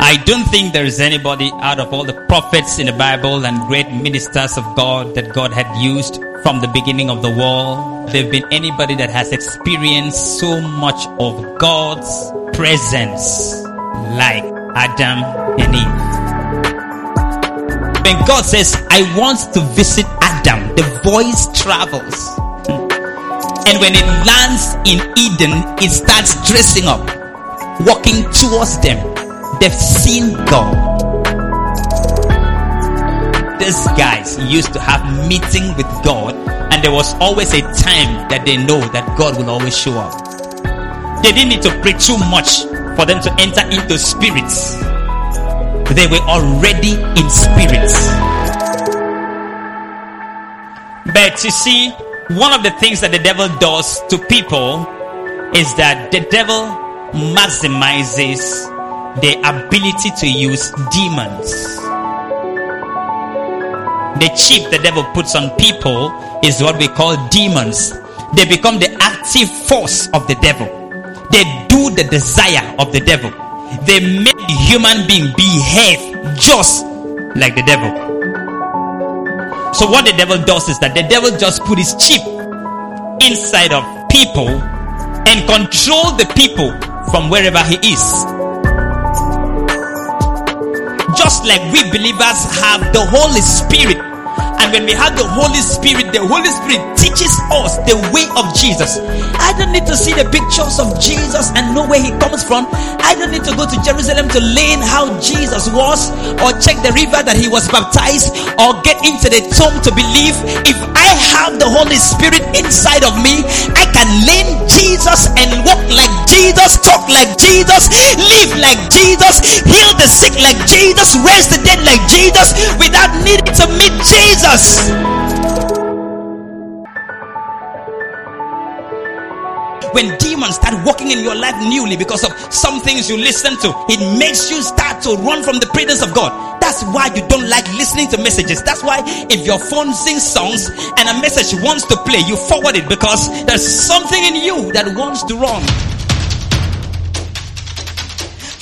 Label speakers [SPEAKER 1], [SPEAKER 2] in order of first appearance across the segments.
[SPEAKER 1] I don't think there is anybody out of all the prophets in the Bible and great ministers of God that God had used from the beginning of the world. There been anybody that has experienced so much of God's presence like Adam and Eve. When God says, I want to visit Adam, the voice travels. And when it lands in Eden, it starts dressing up, walking towards them. They've seen God. These guys used to have meeting with God, and there was always a time that they know that God will always show up. They didn't need to pray too much for them to enter into spirits. They were already in spirits. But you see, one of the things that the devil does to people is that the devil maximizes the ability to use demons. The chip the devil puts on people is what we call demons. They become the active force of the devil. They do the desire of the devil. They make the human being behave just like the devil. So what the devil does is that the devil just put his chip inside of people and control the people from wherever he is. Just like we believers have the Holy Spirit and when we have the Holy Spirit, the Holy Spirit teaches us the way of Jesus. I don't need to see the pictures of Jesus and know where he comes from. I don't need to go to Jerusalem to learn how Jesus was or check the river that he was baptized or get into the tomb to believe. If I have the Holy Spirit inside of me, I can learn Jesus and walk like Jesus, talk like Jesus, live like Jesus, the sick like Jesus, raise the dead like Jesus without needing to meet Jesus. When demons start walking in your life newly because of some things you listen to, it makes you start to run from the presence of God. That's why you don't like listening to messages. That's why if your phone sings songs and a message wants to play, you forward it because there's something in you that wants to run.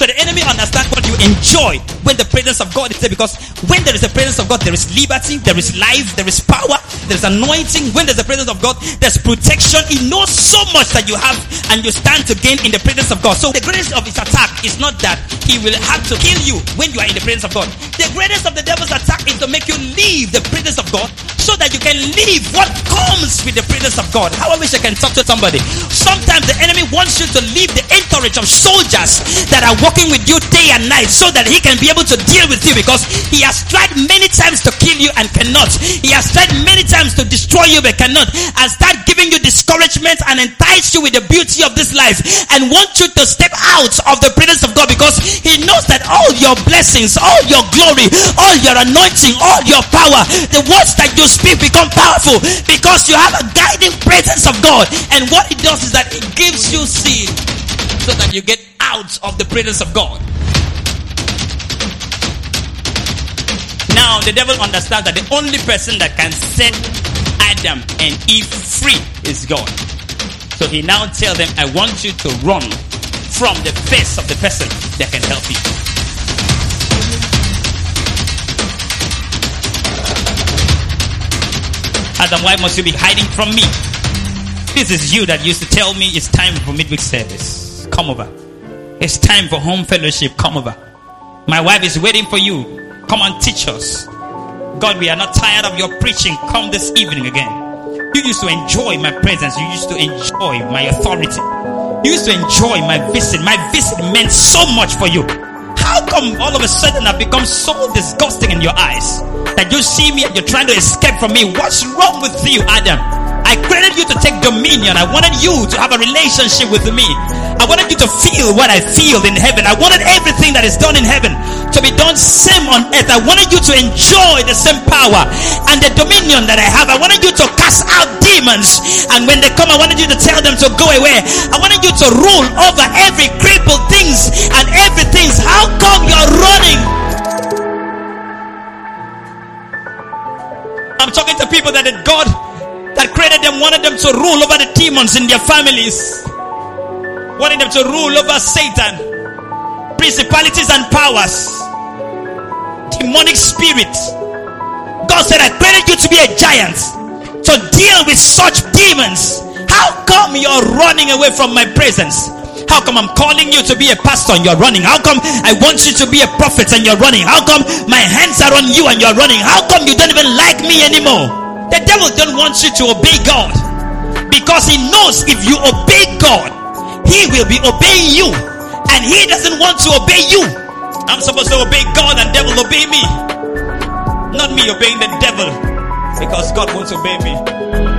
[SPEAKER 1] So the enemy understands what you enjoy when the presence of God is there because when there is a presence of God, there is liberty, there is life, there is power, there is anointing. When there's a presence of God, there's protection. He knows so much that you have and you stand to gain in the presence of God. So the greatest of his attack is not that he will have to kill you when you are in the presence of God. The greatest of the devil's attack is to make you leave the presence of God so that you can leave what comes with the presence of God. How I wish I can talk to somebody. Sometimes the enemy wants you to leave the entourage of soldiers that are working with you day and night so that he can be able to deal with you because he has tried many times to kill you and cannot. He has tried many times to destroy you but cannot. And start giving you discouragement and entice you with the beauty of this life and want you to step out of the presence of God because he knows that all your blessings, all your glory, all your anointing, all your power, the words that you speak become powerful because you have a guiding presence of God. And what it does is that it gives you seed so that you get out of the presence of God. Now, the devil understands that the only person that can set Adam and Eve free is God. So he now tells them, I want you to run from the face of the person that can help you. Why must you be hiding from me? This is you that used to tell me it's time for midweek service. Come over. It's time for home fellowship. Come over. My wife is waiting for you. Come and teach us. God, we are not tired of your preaching. Come this evening again. You used to enjoy my presence. You used to enjoy my authority. You used to enjoy my visit. My visit meant so much for you. How come all of a sudden I've become so disgusting in your eyes that you see me and you're trying to escape from me? What's wrong with you, Adam? I created you to take dominion. I wanted you to have a relationship with me. I wanted you to feel what I feel in heaven. I wanted everything that is done in heaven to be done same on earth. I wanted you to enjoy the same power and the dominion that I have. I wanted you to cast out demons. And when they come, I wanted you to tell them to go away. I wanted you to rule over every crippled things and I'm talking to people that God that created them wanted them to rule over the demons in their families, wanted them to rule over Satan, principalities and powers, demonic spirits. God said, I created you to be a giant, to deal with such demons. How come you're running away from my presence? How come I'm calling you to be a pastor and you're running? How come I want you to be a prophet and you're running? How come my hands are on you and you're running? How come you don't even like me anymore? The devil don't want you to obey God because he knows if you obey God, he will be obeying you and he doesn't want to obey you. I'm supposed to obey God and devil obey me. Not me obeying the devil because God wants to obey me.